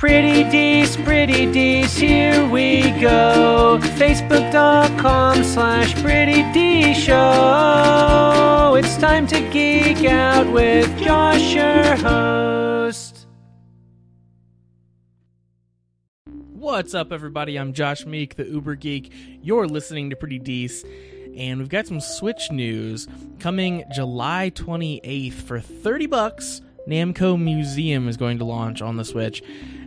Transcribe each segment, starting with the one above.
Pretty Dees, Pretty Dees, here we go. Facebook.com slash Pretty D Show. It's time to geek out with Josh, your host. What's up, everybody? I'm Josh Meek, the Uber Geek. You're listening to Pretty Dees, and we've got some Switch news coming July 28th for 30 bucks. Namco Museum is going to launch on the Switch.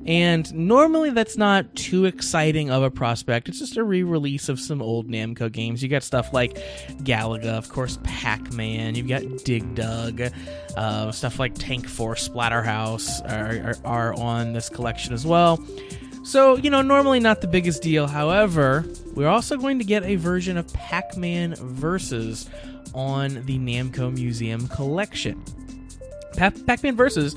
And normally that's not too exciting of a prospect. It's just a re-release of some old Namco games. You got stuff like Galaga, of course, Pac-Man. You've got Dig Dug, uh, stuff like Tank Force, Splatterhouse are, are, are on this collection as well. So, you know, normally not the biggest deal. However, we're also going to get a version of Pac Man Versus on the Namco Museum collection. Pac Man Versus,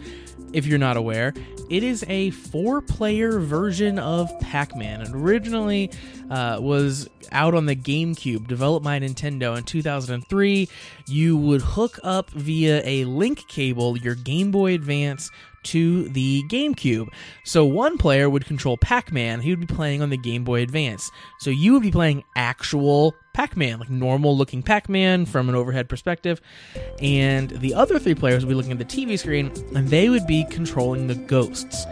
if you're not aware, it is a four player version of Pac Man. It originally uh, was out on the GameCube, developed by Nintendo in 2003. You would hook up via a link cable your Game Boy Advance to the GameCube. So one player would control Pac Man, he would be playing on the Game Boy Advance. So you would be playing actual Pac Man, like normal looking Pac Man from an overhead perspective. And the other three players would be looking at the TV screen, and they would be controlling the ghosts.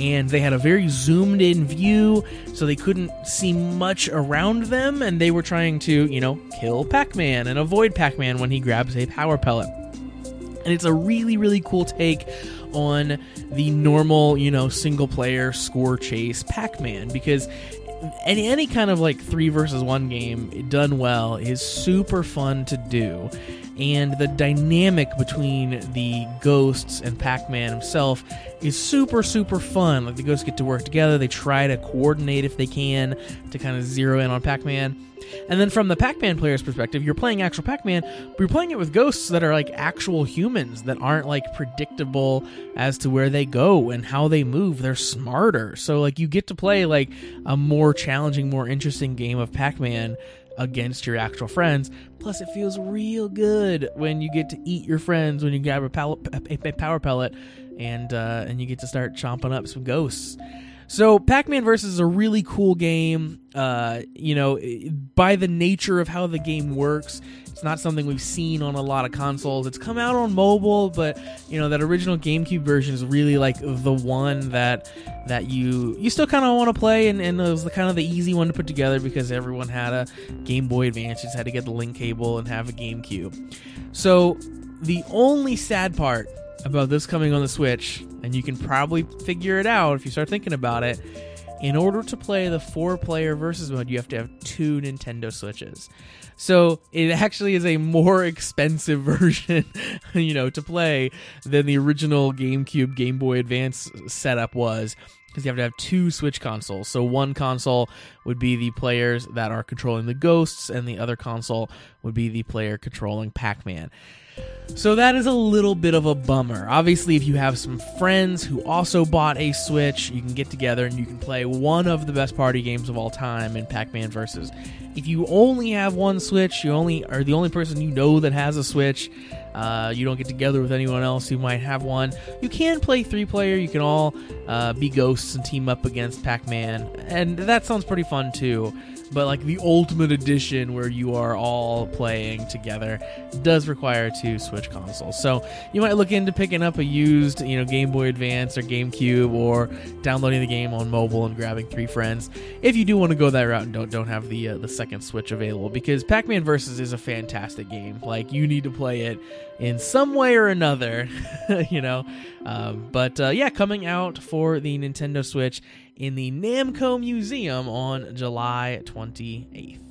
And they had a very zoomed in view, so they couldn't see much around them, and they were trying to, you know, kill Pac Man and avoid Pac Man when he grabs a power pellet. And it's a really, really cool take on the normal, you know, single player score chase Pac Man because any any kind of like three versus one game done well is super fun to do and the dynamic between the ghosts and pac-man himself is super super fun like the ghosts get to work together they try to coordinate if they can to kind of zero in on pac-man and then from the Pac-Man player's perspective, you're playing actual Pac-Man, but you're playing it with ghosts that are like actual humans that aren't like predictable as to where they go and how they move. They're smarter. So like you get to play like a more challenging, more interesting game of Pac-Man against your actual friends. Plus, it feels real good when you get to eat your friends when you grab a, pal- a power pellet and uh, and you get to start chomping up some ghosts. So Pac-Man Versus is a really cool game. Uh, you know, by the nature of how the game works, it's not something we've seen on a lot of consoles. It's come out on mobile, but you know that original GameCube version is really like the one that that you you still kind of want to play, and, and it was the kind of the easy one to put together because everyone had a Game Boy Advance, just had to get the link cable and have a GameCube. So the only sad part about this coming on the Switch, and you can probably figure it out if you start thinking about it. In order to play the four player versus mode, you have to have two Nintendo Switches. So it actually is a more expensive version, you know, to play than the original GameCube Game Boy Advance setup was because you have to have two Switch consoles. So one console would be the players that are controlling the ghosts, and the other console would be the player controlling Pac Man. So that is a little bit of a bummer. Obviously, if you have some friends who also bought a Switch, you can get together and you can play one of the best party games of all time in Pac-Man Versus. If you only have one Switch, you only are the only person you know that has a Switch. Uh, you don't get together with anyone else who might have one. You can play three player. You can all uh, be ghosts and team up against Pac-Man, and that sounds pretty fun too but like the ultimate edition where you are all playing together does require two Switch consoles. So you might look into picking up a used, you know, Game Boy Advance or GameCube, or downloading the game on mobile and grabbing three friends. If you do want to go that route and don't don't have the uh, the second Switch available, because Pac-Man Versus is a fantastic game. Like you need to play it in some way or another, you know. Um, but uh, yeah, coming out for the Nintendo Switch in the Namco Museum on July 28th.